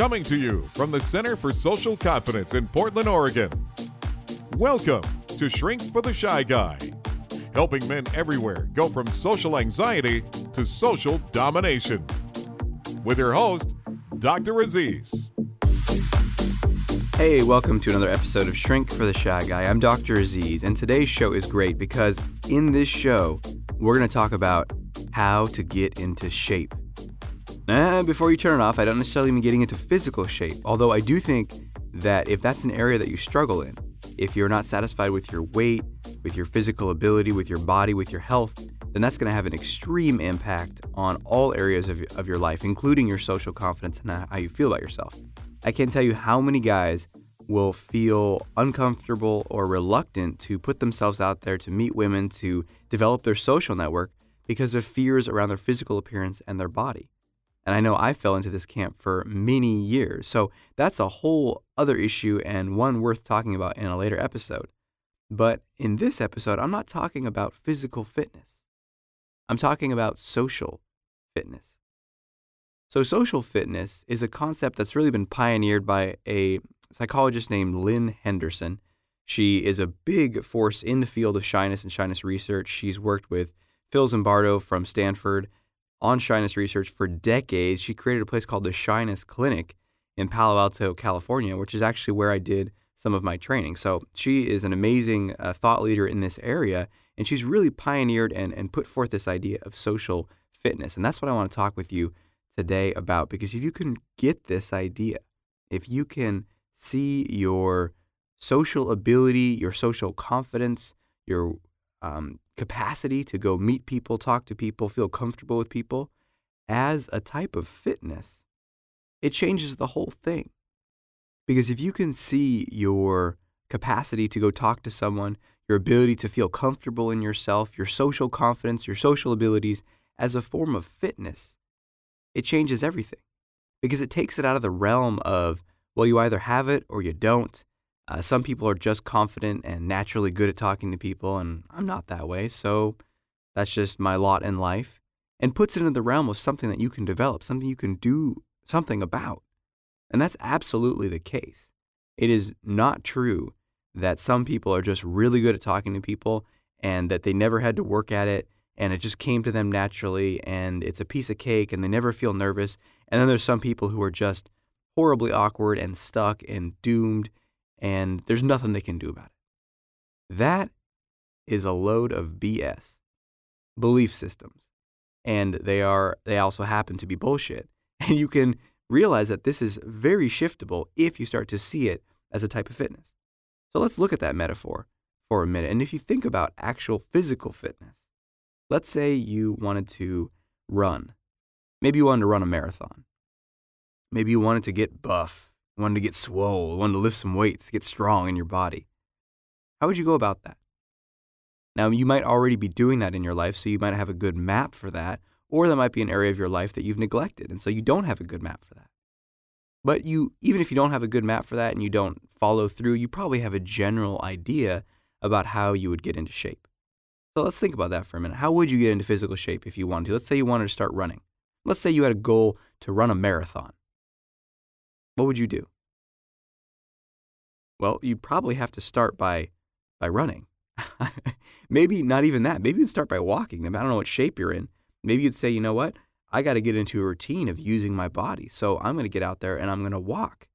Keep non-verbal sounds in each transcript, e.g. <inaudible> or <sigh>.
Coming to you from the Center for Social Confidence in Portland, Oregon. Welcome to Shrink for the Shy Guy, helping men everywhere go from social anxiety to social domination. With your host, Dr. Aziz. Hey, welcome to another episode of Shrink for the Shy Guy. I'm Dr. Aziz, and today's show is great because in this show, we're going to talk about how to get into shape. Now, before you turn it off, I don't necessarily mean getting into physical shape, although I do think that if that's an area that you struggle in, if you're not satisfied with your weight, with your physical ability, with your body, with your health, then that's going to have an extreme impact on all areas of, of your life, including your social confidence and how you feel about yourself. I can't tell you how many guys will feel uncomfortable or reluctant to put themselves out there to meet women, to develop their social network because of fears around their physical appearance and their body. And I know I fell into this camp for many years. So that's a whole other issue and one worth talking about in a later episode. But in this episode, I'm not talking about physical fitness. I'm talking about social fitness. So, social fitness is a concept that's really been pioneered by a psychologist named Lynn Henderson. She is a big force in the field of shyness and shyness research. She's worked with Phil Zimbardo from Stanford on shyness research for decades. She created a place called the Shyness Clinic in Palo Alto, California, which is actually where I did some of my training. So she is an amazing uh, thought leader in this area, and she's really pioneered and, and put forth this idea of social fitness. And that's what I want to talk with you today about because if you can get this idea, if you can see your social ability, your social confidence, your um, capacity to go meet people, talk to people, feel comfortable with people as a type of fitness, it changes the whole thing. Because if you can see your capacity to go talk to someone, your ability to feel comfortable in yourself, your social confidence, your social abilities as a form of fitness, it changes everything. Because it takes it out of the realm of, well, you either have it or you don't. Uh, some people are just confident and naturally good at talking to people, and I'm not that way, so that's just my lot in life. And puts it in the realm of something that you can develop, something you can do something about. And that's absolutely the case. It is not true that some people are just really good at talking to people and that they never had to work at it and it just came to them naturally and it's a piece of cake and they never feel nervous. And then there's some people who are just horribly awkward and stuck and doomed and there's nothing they can do about it. That is a load of BS. Belief systems. And they are they also happen to be bullshit. <laughs> And you can realize that this is very shiftable if you start to see it as a type of fitness. So let's look at that metaphor for a minute. And if you think about actual physical fitness, let's say you wanted to run. Maybe you wanted to run a marathon. Maybe you wanted to get buff wanted to get swole, wanted to lift some weights, get strong in your body. How would you go about that? Now, you might already be doing that in your life, so you might have a good map for that, or that might be an area of your life that you've neglected, and so you don't have a good map for that. But you, even if you don't have a good map for that and you don't follow through, you probably have a general idea about how you would get into shape. So let's think about that for a minute. How would you get into physical shape if you wanted to? Let's say you wanted to start running. Let's say you had a goal to run a marathon what would you do? Well, you probably have to start by by running. <laughs> Maybe not even that. Maybe you'd start by walking. I don't know what shape you're in. Maybe you'd say, you know what? I got to get into a routine of using my body. So I'm going to get out there and I'm going to walk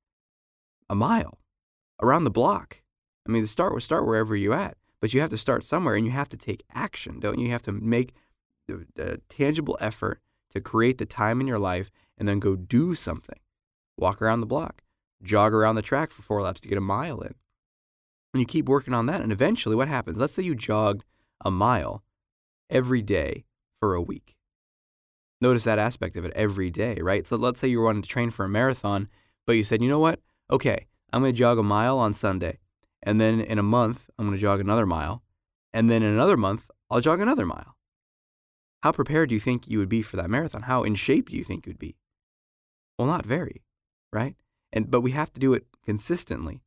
a mile around the block. I mean, start start wherever you're at, but you have to start somewhere and you have to take action, don't you? You have to make a tangible effort to create the time in your life and then go do something walk around the block, jog around the track for four laps to get a mile in. And you keep working on that. And eventually, what happens? Let's say you jogged a mile every day for a week. Notice that aspect of it every day, right? So let's say you wanted to train for a marathon, but you said, you know what? Okay, I'm going to jog a mile on Sunday. And then in a month, I'm going to jog another mile. And then in another month, I'll jog another mile. How prepared do you think you would be for that marathon? How in shape do you think you would be? Well, not very right? And but we have to do it consistently.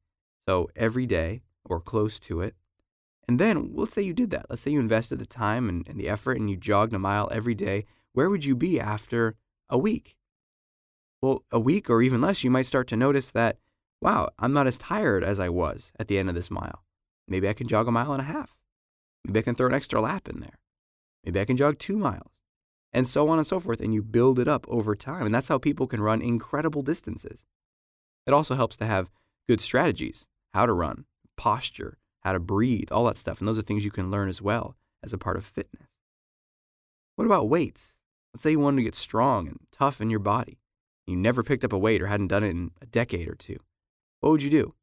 So every day or close to it. And then let's say you did that. Let's say you invested the time and, and the effort and you jogged a mile every day. Where would you be after a week? Well, a week or even less, you might start to notice that, wow, I'm not as tired as I was at the end of this mile. Maybe I can jog a mile and a half. Maybe I can throw an extra lap in there. Maybe I can jog two miles. And so on and so forth. And you build it up over time. And that's how people can run incredible distances. It also helps to have good strategies how to run, posture, how to breathe, all that stuff. And those are things you can learn as well as a part of fitness. What about weights? Let's say you wanted to get strong and tough in your body. You never picked up a weight or hadn't done it in a decade or two. What would you do?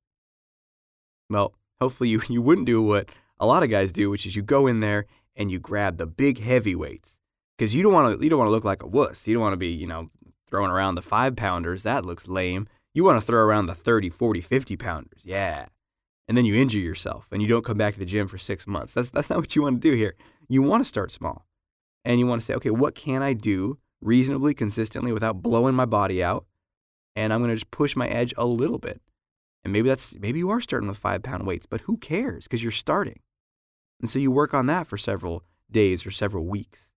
Well, hopefully you, <laughs> you wouldn't do what a lot of guys do, which is you go in there and you grab the big heavy weights. Because you don't want to you don't want to look like a wuss. You don't want to be, you know, throwing around the five pounders. That looks lame. You want to throw around the 30, 40, 50 pounders. Yeah. And then you injure yourself and you don't come back to the gym for six months. That's, that's not what you want to do here. You want to start small and you want to say, okay, what can I do reasonably consistently without blowing my body out? And I'm going to just push my edge a little bit. And maybe that's maybe you are starting with five pound weights, but who cares? Because you're starting. And so you work on that for several days or several weeks.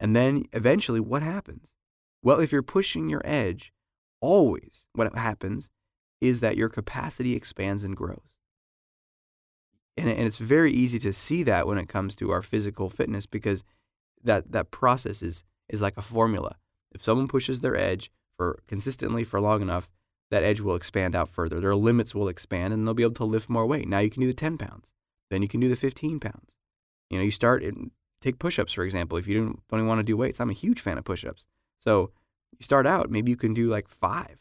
And then eventually, what happens? Well, if you're pushing your edge, always what happens is that your capacity expands and grows. And, and it's very easy to see that when it comes to our physical fitness because that, that process is, is like a formula. If someone pushes their edge for consistently for long enough, that edge will expand out further. Their limits will expand and they'll be able to lift more weight. Now you can do the 10 pounds. Then you can do the 15 pounds. You know, you start and take push-ups for example. If you don't, don't want to do weights, I'm a huge fan of push-ups. So you start out, maybe you can do like five.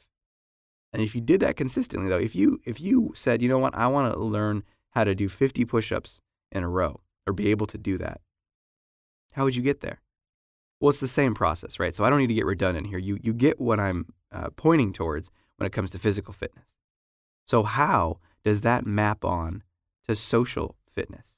And if you did that consistently though, if you if you said, you know what, I want to learn how to do 50 push-ups in a row or be able to do that, how would you get there? Well, it's the same process, right? So I don't need to get redundant here. You you get what I'm uh, pointing towards when it comes to physical fitness. So how does that map on to social fitness?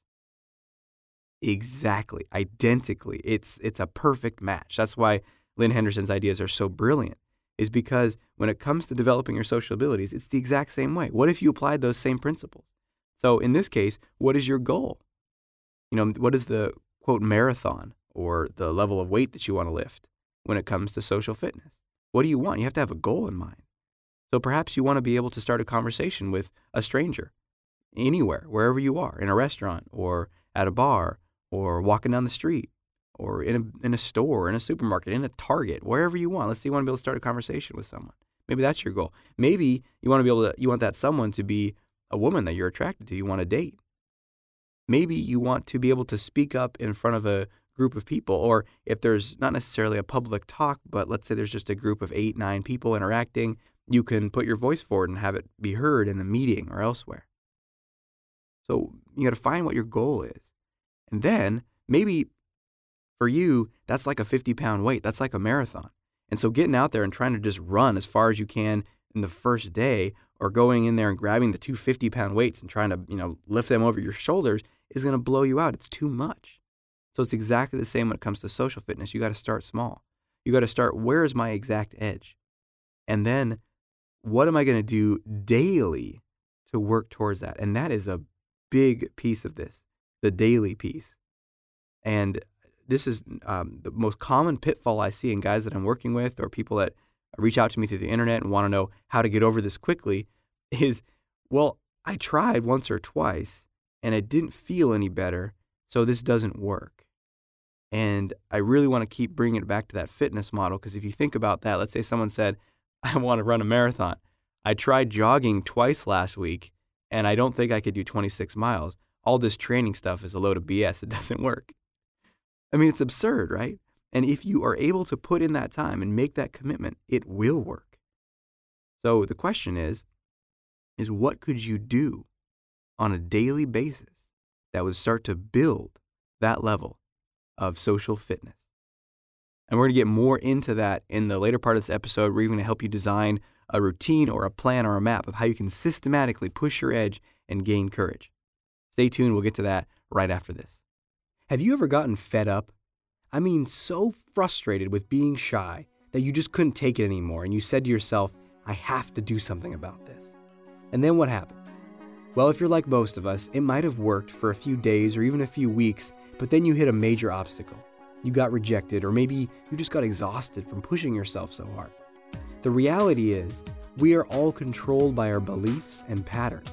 Exactly, identically. It's it's a perfect match. That's why Lynn Henderson's ideas are so brilliant. Is because when it comes to developing your social abilities, it's the exact same way. What if you applied those same principles? So in this case, what is your goal? You know, what is the quote marathon or the level of weight that you want to lift when it comes to social fitness? What do you want? You have to have a goal in mind. So perhaps you want to be able to start a conversation with a stranger anywhere, wherever you are, in a restaurant or at a bar or walking down the street or in a, in a store, in a supermarket, in a Target, wherever you want. Let's say you want to be able to start a conversation with someone. Maybe that's your goal. Maybe you want to be able to, you want that someone to be a woman that you're attracted to, you want to date. Maybe you want to be able to speak up in front of a group of people, or if there's not necessarily a public talk, but let's say there's just a group of eight, nine people interacting, you can put your voice forward and have it be heard in a meeting or elsewhere. So you got to find what your goal is. And then maybe for you, that's like a 50 pound weight. That's like a marathon. And so getting out there and trying to just run as far as you can in the first day or going in there and grabbing the two 50 pound weights and trying to, you know, lift them over your shoulders is going to blow you out. It's too much. So it's exactly the same when it comes to social fitness. You got to start small. You got to start where is my exact edge? And then what am I going to do daily to work towards that? And that is a big piece of this, the daily piece. And this is um, the most common pitfall I see in guys that I'm working with or people that reach out to me through the internet and want to know how to get over this quickly <laughs> is, well, I tried once or twice and it didn't feel any better, so this doesn't work. And I really want to keep bringing it back to that fitness model because if you think about that, let's say someone said, <laughs> I want to run a marathon. I tried jogging twice last week and I don't think I could do 26 miles. All this training stuff is a load of BS. It doesn't work. I mean, it's absurd, right? And if you are able to put in that time and make that commitment, it will work. So the question is, is what could you do on a daily basis that would start to build that level of social fitness? And we're going to get more into that in the later part of this episode. We're even going to help you design a routine or a plan or a map of how you can systematically push your edge and gain courage. Stay tuned. We'll get to that right after this. Have you ever gotten fed up? I mean, so frustrated with being shy that you just couldn't take it anymore and you said to yourself, I have to do something about this. And then what happened? Well, if you're like most of us, it might have worked for a few days or even a few weeks, but then you hit a major obstacle. You got rejected, or maybe you just got exhausted from pushing yourself so hard. The reality is, we are all controlled by our beliefs and patterns.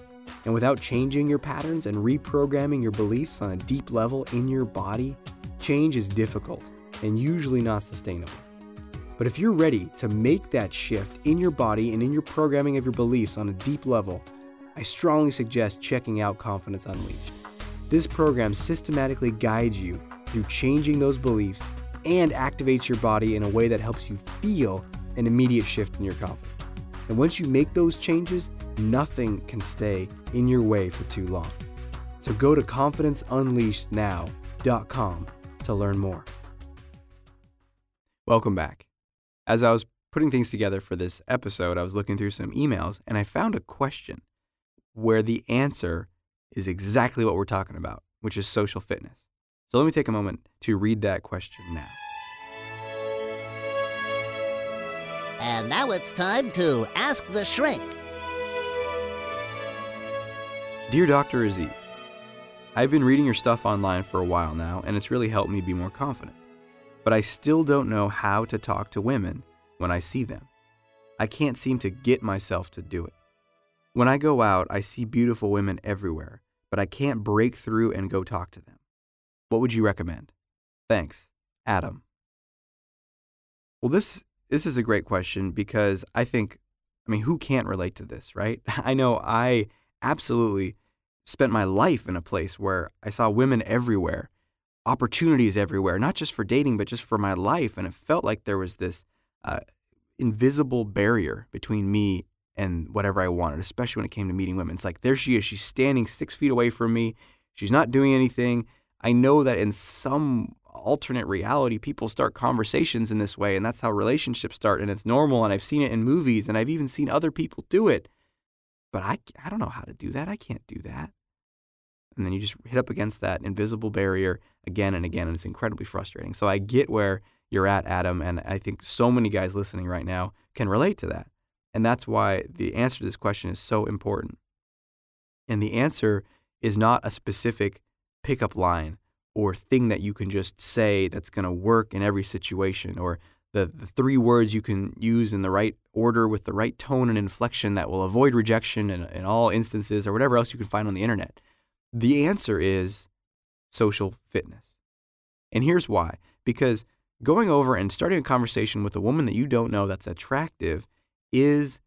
And without changing your patterns and reprogramming your beliefs on a deep level in your body, change is difficult and usually not sustainable. But if you're ready to make that shift in your body and in your programming of your beliefs on a deep level, I strongly suggest checking out Confidence Unleashed. This program systematically guides you through changing those beliefs and activates your body in a way that helps you feel an immediate shift in your confidence. And once you make those changes, nothing can stay in your way for too long. So go to confidenceunleashednow.com to learn more. Welcome back. As I was putting things together for this episode, I was looking through some emails and I found a question where the answer is exactly what we're talking about, which is social fitness. So let me take a moment to read that question now. And now it's time to Ask the Shrink. Dear Dr. Aziz, I've been reading your stuff online for a while now, and it's really helped me be more confident. But I still don't know how to talk to women when I see them. I can't seem to get myself to do it. When I go out, I see beautiful women everywhere, but I can't break through and go talk to them. What would you recommend? Thanks, Adam. Well, this this is a great question because I think I mean, who can't relate to this, right? <laughs> I know I absolutely spent my life in a place where I saw women everywhere, opportunities everywhere, not just for dating, but just for my life. And it felt like there was this uh, invisible barrier between me and whatever I wanted, especially when it came to meeting women. It's like, there she is. She's standing six feet away from me. She's not doing anything. I know that in some alternate reality, people start conversations in this way, and that's how relationships start, and it's normal. And I've seen it in movies, and I've even seen other people do it. But I, I don't know how to do that. I can't do that. And then you just hit up against that invisible barrier again and again, and it's incredibly frustrating. So I get where you're at, Adam, and I think so many guys listening right now can relate to that. And that's why the answer to this question is so important. And the answer is not a specific pickup line or thing that you can just say that's going to work in every situation or the, the three words you can use in the right order with the right tone and inflection that will avoid rejection in, in all instances or whatever else you can find on the internet. The answer is social fitness. And here's why because going over and starting a conversation with a woman that you don't know that's attractive is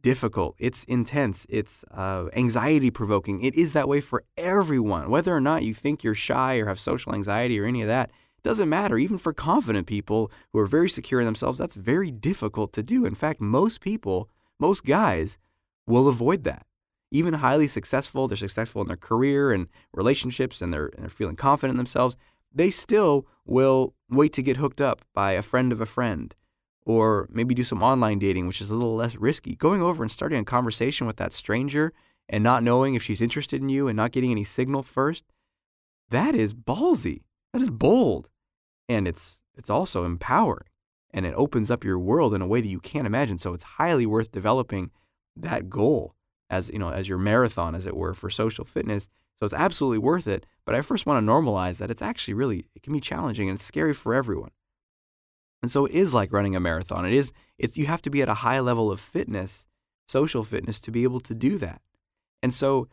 difficult, it's intense, it's uh, anxiety provoking. It is that way for everyone. Whether or not you think you're shy or have social anxiety or any of that, doesn't matter. Even for confident people who are very secure in themselves, that's very difficult to do. In fact, most people, most guys, will avoid that. Even highly successful, they're successful in their career and relationships and they're, and they're feeling confident in themselves, they still will wait to get hooked up by a friend of a friend or maybe do some online dating, which is a little less risky. Going over and starting a conversation with that stranger and not knowing if she's interested in you and not getting any signal first, that is ballsy. That is bold. And it's it's also empowering. And it opens up your world in a way that you can't imagine. So it's highly worth developing that goal as you know, as your marathon, as it were, for social fitness. So it's absolutely worth it. But I first want to normalize that it's actually really it can be challenging and it's scary for everyone. And so it is like running a marathon. It is it's you have to be at a high level of fitness, social fitness to be able to do that. And so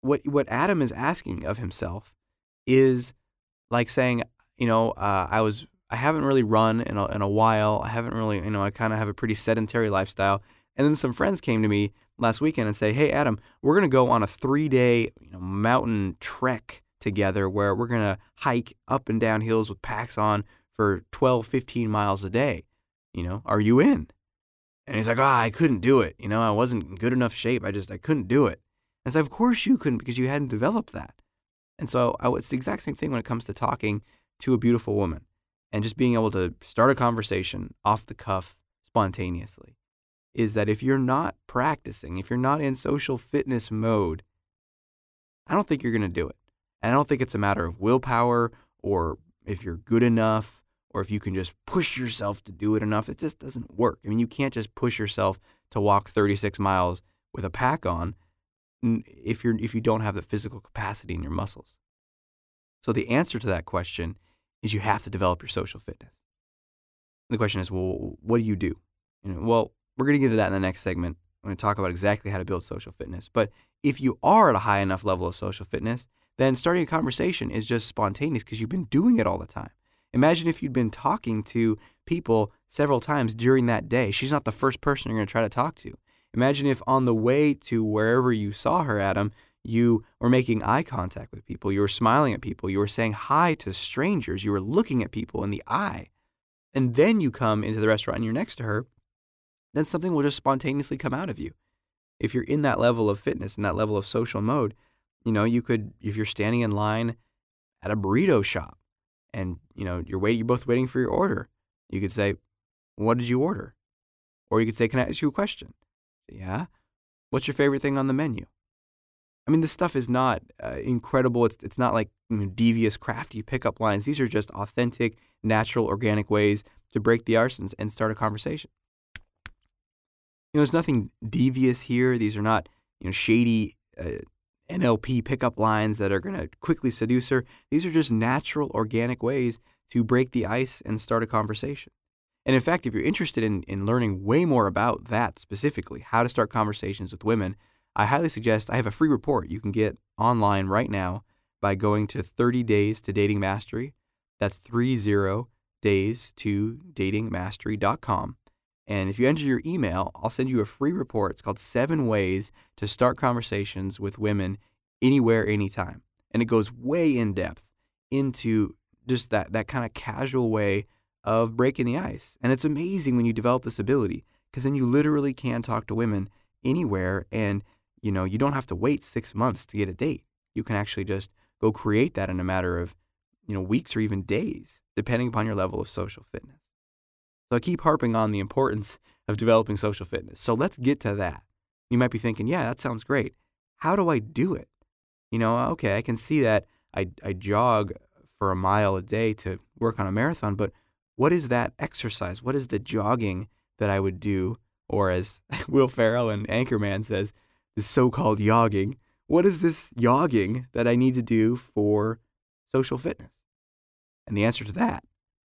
what what Adam is asking of himself is like saying, you know, uh, I was I haven't really run in a, in a while. I haven't really, you know, I kind of have a pretty sedentary lifestyle. And then some friends came to me last weekend and say, "Hey, Adam, we're to go on a three-day you know, mountain trek together, where we're to hike up and down hills with packs on for 12, 15 miles a day. You know, are you in? And he's like, oh, I couldn't do it. You know, I wasn't in good enough shape. I just, I couldn't do it. And so, of course you couldn't because you hadn't developed that. And so I, it's the exact same thing when it comes to talking to a beautiful woman and just being able to start a conversation off the cuff spontaneously. Is that if you're not practicing, if you're not in social fitness mode, I don't think you're going to do it. And I don't think it's a matter of willpower or if you're good enough or if you can just push yourself to do it enough, it just doesn't work. I mean, you can't just push yourself to walk 36 miles with a pack on if you're if you don't have the physical capacity in your muscles. So the answer to that question is you have to develop your social fitness. And the question is, well, what do you do? Well, we're going to get to that in the next segment. I'm going to talk about exactly how to build social fitness. But if you are at a high enough level of social fitness, then starting a conversation is just spontaneous because you've been doing it all the time. Imagine if you'd been talking to people several times during that day. She's not the first person you're going to try to talk to. Imagine if on the way to wherever you saw her, Adam, you were making eye contact with people, you were smiling at people, you were saying hi to strangers, you were looking at people in the eye. And then you come into the restaurant and you're next to her, then something will just spontaneously come out of you. If you're in that level of fitness and that level of social mode, you know, you could, if you're standing in line at a burrito shop and, you know, you're waiting, you're both waiting for your order, you could say, What did you order? Or you could say, Can I ask you a question? Yeah. What's your favorite thing on the menu? I mean, this stuff is not uh, incredible. It's, it's not like you know, devious, crafty pickup lines. These are just authentic, natural, organic ways to break the and, and start a conversation. You know, there's nothing devious here. These are not, you know, shady uh, NLP pickup lines that are going to quickly seduce her. These are just natural, organic ways to break the ice and start a conversation. And in fact, if you're interested in, in learning way more about that specifically, how to start conversations with women, I highly suggest I have a free report you can get online right now by going to 30 Days to Dating Mastery. That's 30 days to datingmastery.com. And if you enter your email, I'll send you a free report. It's called Seven Ways to Start Conversations with Women Anywhere, Anytime. And it goes way in depth into just that, that kind of casual way of breaking the ice. And it's amazing when you develop this ability because then you literally can talk to women anywhere and you know you don't have to wait 6 months to get a date. You can actually just go create that in a matter of you know weeks or even days depending upon your level of social fitness. So I keep harping on the importance of developing social fitness. So let's get to that. You might be thinking, "Yeah, that sounds great. How do I do it?" You know, okay, I can see that I I jog for a mile a day to work on a marathon, but what is that exercise? What is the jogging that I would do? Or as <laughs> Will Ferrell and Anchorman says, the so called yogging. What is this yogging that I need to do for social fitness? And the answer to that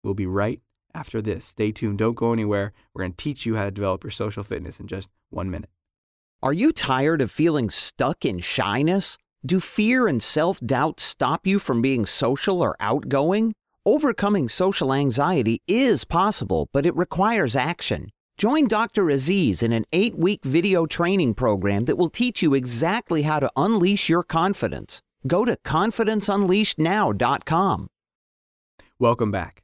will be right after this. Stay tuned. Don't go anywhere. We're going to teach you how to develop your social fitness in just one minute. Are you tired of feeling stuck in shyness? Do fear and self doubt stop you from being social or outgoing? Overcoming social anxiety is possible, but it requires action. Join Dr. Aziz in an eight week video training program that will teach you exactly how to unleash your confidence. Go to confidenceunleashednow.com. Welcome back.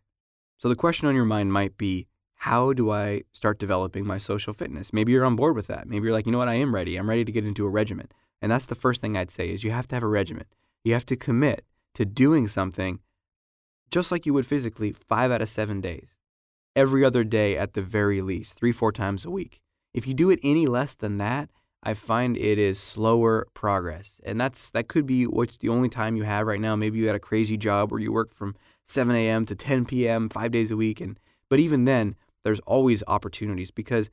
So, the question on your mind might be how do I start developing my social fitness? Maybe you're on board with that. Maybe you're like, you know what, I am ready. I'm ready to get into a regimen. And that's the first thing I'd say is you have to have a regimen. You have to commit to doing something just like you would physically, five out of seven days. Every other day at the very least, three, four times a week. If you do it any less than that, I find it is slower progress. And that's that could be what's the only time you have right now. Maybe you got a crazy job where you work from 7 a.m. to 10 p.m. five days a week. And but even then, there's always opportunities because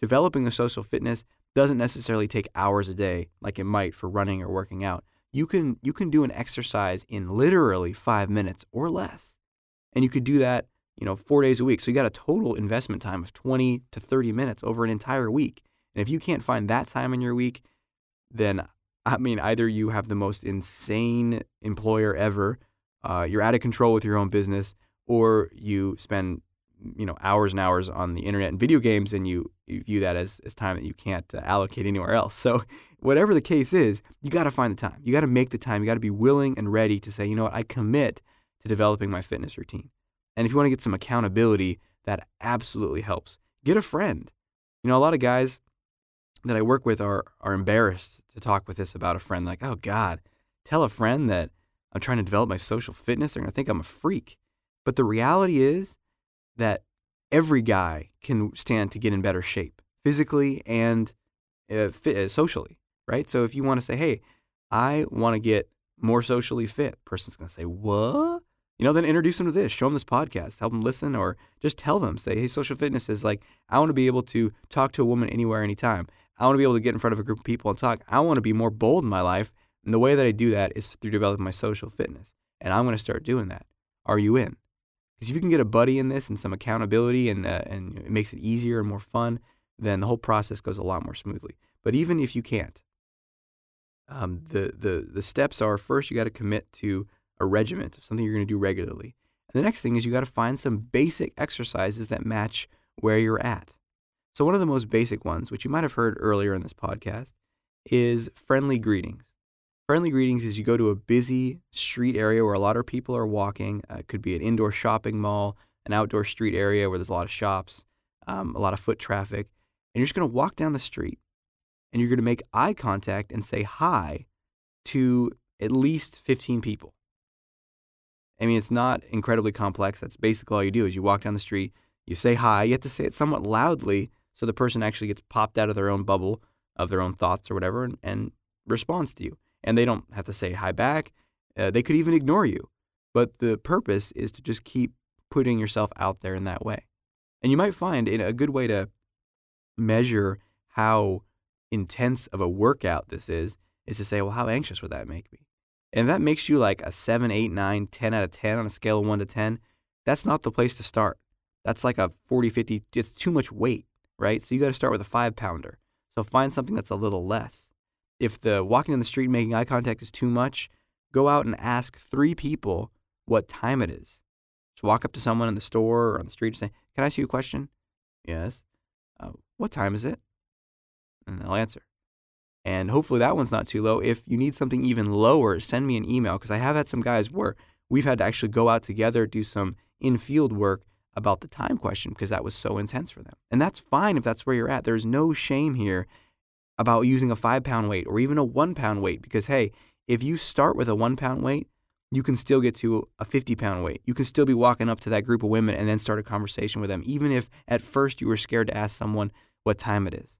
developing a social fitness doesn't necessarily take hours a day like it might for running or working out you can you can do an exercise in literally five minutes or less and you could do that you know four days a week. So you got a total investment time of 20 to 30 minutes over an entire week. And if you can't find that time in your week then i mean either you have the most insane employer ever uh, you're out of control with your own business or you spend you know hours and hours on the internet and video games and you, you view that as, as time that you can't uh, allocate anywhere else. So whatever the case is you got to find the time. You got to make the time. You got to be willing and ready to say you know what? I commit to developing my fitness routine and if you want to get some accountability that absolutely helps get a friend you know a lot of guys that i work with are are embarrassed to talk with this about a friend like oh god tell a friend that i'm trying to develop my social fitness they're to think i'm a freak but the reality is that every guy can stand to get in better shape physically and uh, fit, uh, socially, right? So if you want to say, hey, I want to get more socially fit, person's to say, what? You know, then introduce them to this, show them this podcast, help them listen, or just tell them, say, hey, social fitness is like, I want to be able to talk to a woman anywhere, anytime. I want to be able to get in front of a group of people and talk. I want to be more bold in my life. And the way that I do that is through developing my social fitness. And I'm going to start doing that. Are you in? Because if you can get a buddy in this and some accountability and, uh, and it makes it easier and more fun, then the whole process goes a lot more smoothly. But even if you can't, um, the, the, the steps are first, you got to commit to a regiment, something you're going to do regularly. And the next thing is you got to find some basic exercises that match where you're at. So, one of the most basic ones, which you might have heard earlier in this podcast, is friendly greetings. Friendly greetings is you go to a busy street area where a lot of people are walking. Uh, it could be an indoor shopping mall, an outdoor street area where there's a lot of shops, um, a lot of foot traffic. And you're just going to walk down the street and you're going to make eye contact and say hi to at least 15 people. I mean, it's not incredibly complex. That's basically all you do is you walk down the street, you say hi, you have to say it somewhat loudly so the person actually gets popped out of their own bubble of their own thoughts or whatever and, and responds to you. And they don't have to say hi back. Uh, they could even ignore you. But the purpose is to just keep putting yourself out there in that way. And you might find in a good way to measure how intense of a workout this is, is to say, well, how anxious would that make me? And that makes you like a 7, 8, 9, 10 out of 10 on a scale of 1 to 10. That's not the place to start. That's like a 40, 50, it's too much weight, right? So you got to start with a five pounder. So find something that's a little less. If the walking in the street making eye contact is too much, go out and ask three people what time it is. Just walk up to someone in the store or on the street and say, Can I ask you a question? Yes. Uh, what time is it? And they'll answer. And hopefully that one's not too low. If you need something even lower, send me an email because I have had some guys where we've had to actually go out together, do some in field work about the time question because that was so intense for them. And that's fine if that's where you're at. There's no shame here about using a five pound weight or even a one pound weight because, hey, if you start with a one pound weight, you can still get to a 50 pound weight. You can still be walking up to that group of women and then start a conversation with them, even if at first you were scared to ask someone what time it is.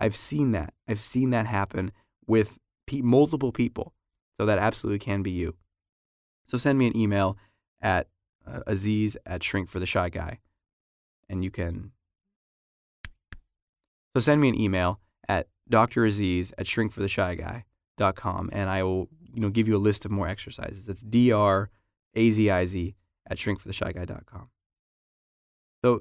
I've seen that. I've seen that happen with pe- multiple people. So that absolutely can be you. So send me an email at uh, Aziz at Shrink for the Shy Guy. And you can. So send me an email at Dr. Aziz at shrinkfortheshyguy.com and I will you know, give you a list of more exercises. It's D-R A-Z-I-Z at shrinkfortheshyguy.com. So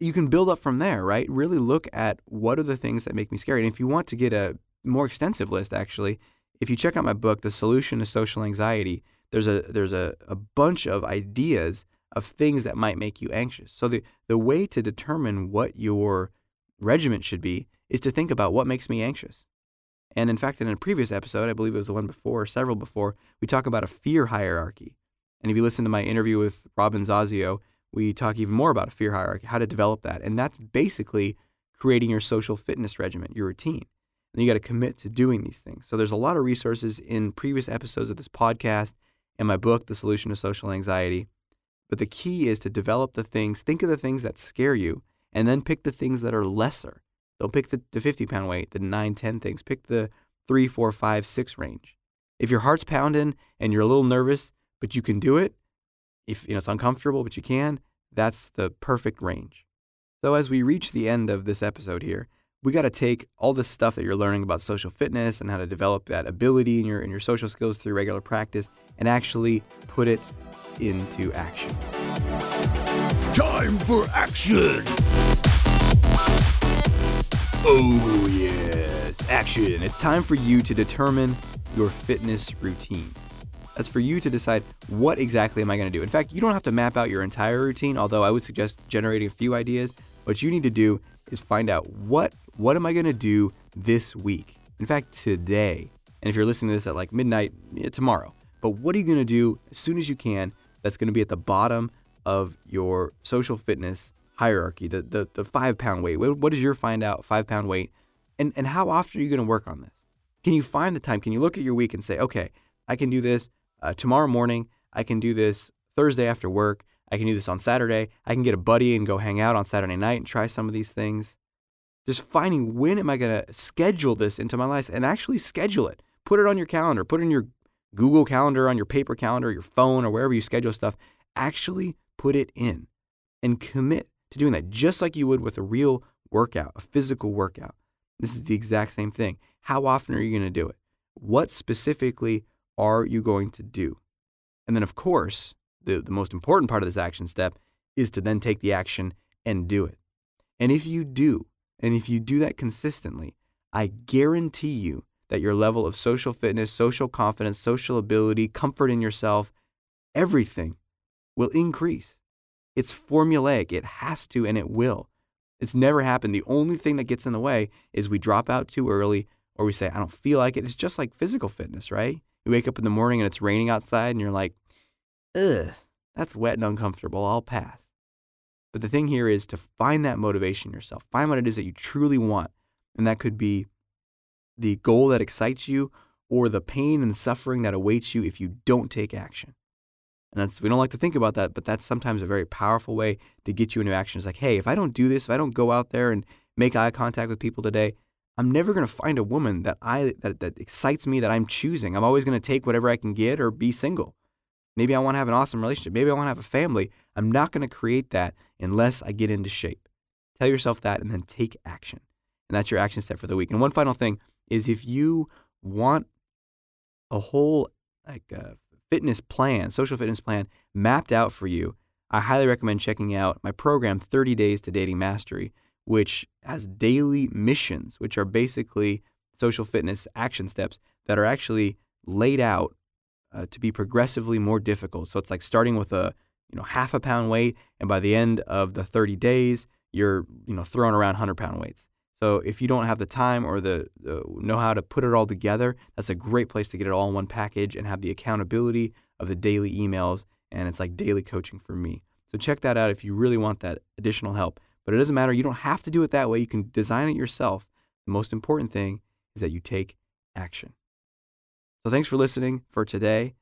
you can build up from there, right? Really look at what are the things that make me scared. And if you want to get a more extensive list, actually, if you check out my book, The Solution to Social Anxiety, there's a there's a, a bunch of ideas of things that might make you anxious. So the, the way to determine what your regiment should be is to think about what makes me anxious. And in fact, in a previous episode, I believe it was the one before, or several before, we talk about a fear hierarchy. And if you listen to my interview with Robin Zasio, we talk even more about a fear hierarchy, how to develop that. And that's basically creating your social fitness regimen, your routine. And you got to commit to doing these things. So there's a lot of resources in previous episodes of this podcast and my book, The Solution to Social Anxiety. But the key is to develop the things, think of the things that scare you, and then pick the things that are lesser. Don't pick the, the 50 pound weight, the 9, 10 things. Pick the 3, 4, 5, 6 range. If your heart's pounding and you're a little nervous, but you can do it, if you know it's uncomfortable, but you can, that's the perfect range. So as we reach the end of this episode here, we got to take all this stuff that you're learning about social fitness and how to develop that ability in your in your social skills through regular practice and actually put it into action. Time for action! Oh, yes, action. It's time for you to determine your fitness routine. That's for you to decide what exactly am I going to do. In fact, you don't have to map out your entire routine, although I would suggest generating a few ideas. What you need to do is find out what what am I going to do this week? In fact, today. And if you're listening to this at like midnight yeah, tomorrow, but what are you going to do as soon as you can that's going to be at the bottom of your social fitness hierarchy, the, the, the five pound weight? What is your find out five pound weight? And, and how often are you going to work on this? Can you find the time? Can you look at your week and say, okay, I can do this uh, tomorrow morning. I can do this Thursday after work. I can do this on Saturday. I can get a buddy and go hang out on Saturday night and try some of these things. Just finding when am I going to schedule this into my life and actually schedule it. Put it on your calendar, put it in your Google Calendar, on your paper calendar, your phone, or wherever you schedule stuff. Actually put it in and commit to doing that just like you would with a real workout, a physical workout. This is the exact same thing. How often are you going to do it? What specifically are you going to do? And then, of course, the, the most important part of this action step is to then take the action and do it. And if you do, and if you do that consistently, I guarantee you that your level of social fitness, social confidence, social ability, comfort in yourself, everything will increase. It's formulaic. It has to and it will. It's never happened. The only thing that gets in the way is we drop out too early or we say, I don't feel like it. It's just like physical fitness, right? You wake up in the morning and it's raining outside and you're like, ugh, that's wet and uncomfortable. I'll pass. But the thing here is to find that motivation yourself. Find what it is that you truly want. And that could be the goal that excites you or the pain and suffering that awaits you if you don't take action. And that's we don't like to think about that, but that's sometimes a very powerful way to get you into action. It's like, hey, if I don't do this, if I don't go out there and make eye contact with people today, I'm never going to find a woman that I that, that excites me that I'm choosing. I'm always going to take whatever I can get or be single. Maybe I want to have an awesome relationship. Maybe I want to have a family. I'm not going to create that unless I get into shape. Tell yourself that and then take action. And that's your action step for the week. And one final thing is if you want a whole like uh, fitness plan, social fitness plan mapped out for you, I highly recommend checking out my program 30 Days to Dating Mastery, which has daily missions, which are basically social fitness action steps that are actually laid out uh, to be progressively more difficult. So it's like starting with a you know half a pound weight, and by the end of the 30 days, you're you know throwing around 100 pound weights. So if you don't have the time or the, the know how to put it all together, that's a great place to get it all in one package and have the accountability of the daily emails. And it's like daily coaching for me. So check that out if you really want that additional help. But it doesn't matter. You don't have to do it that way. You can design it yourself. The most important thing is that you take action. So thanks for listening for today.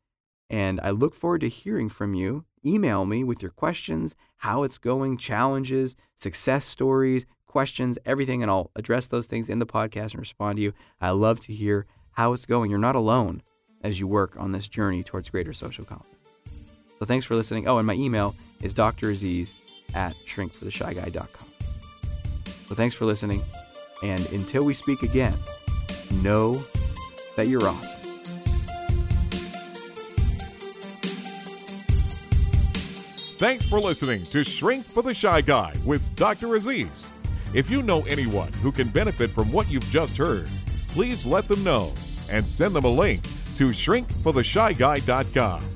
And I look forward to hearing from you. Email me with your questions, how it's going, challenges, success stories, questions, everything, and I'll address those things in the podcast and respond to you. I love to hear how it's going. You're not alone as you work on this journey towards greater social confidence. So thanks for listening. Oh, and my email is draziz at shrinkfortheshyguy.com. So thanks for listening. And until we speak again, know that you're awesome. Thanks for listening to Shrink for the Shy Guy with Dr. Aziz. If you know anyone who can benefit from what you've just heard, please let them know and send them a link to shrinkfortheshyguy.com.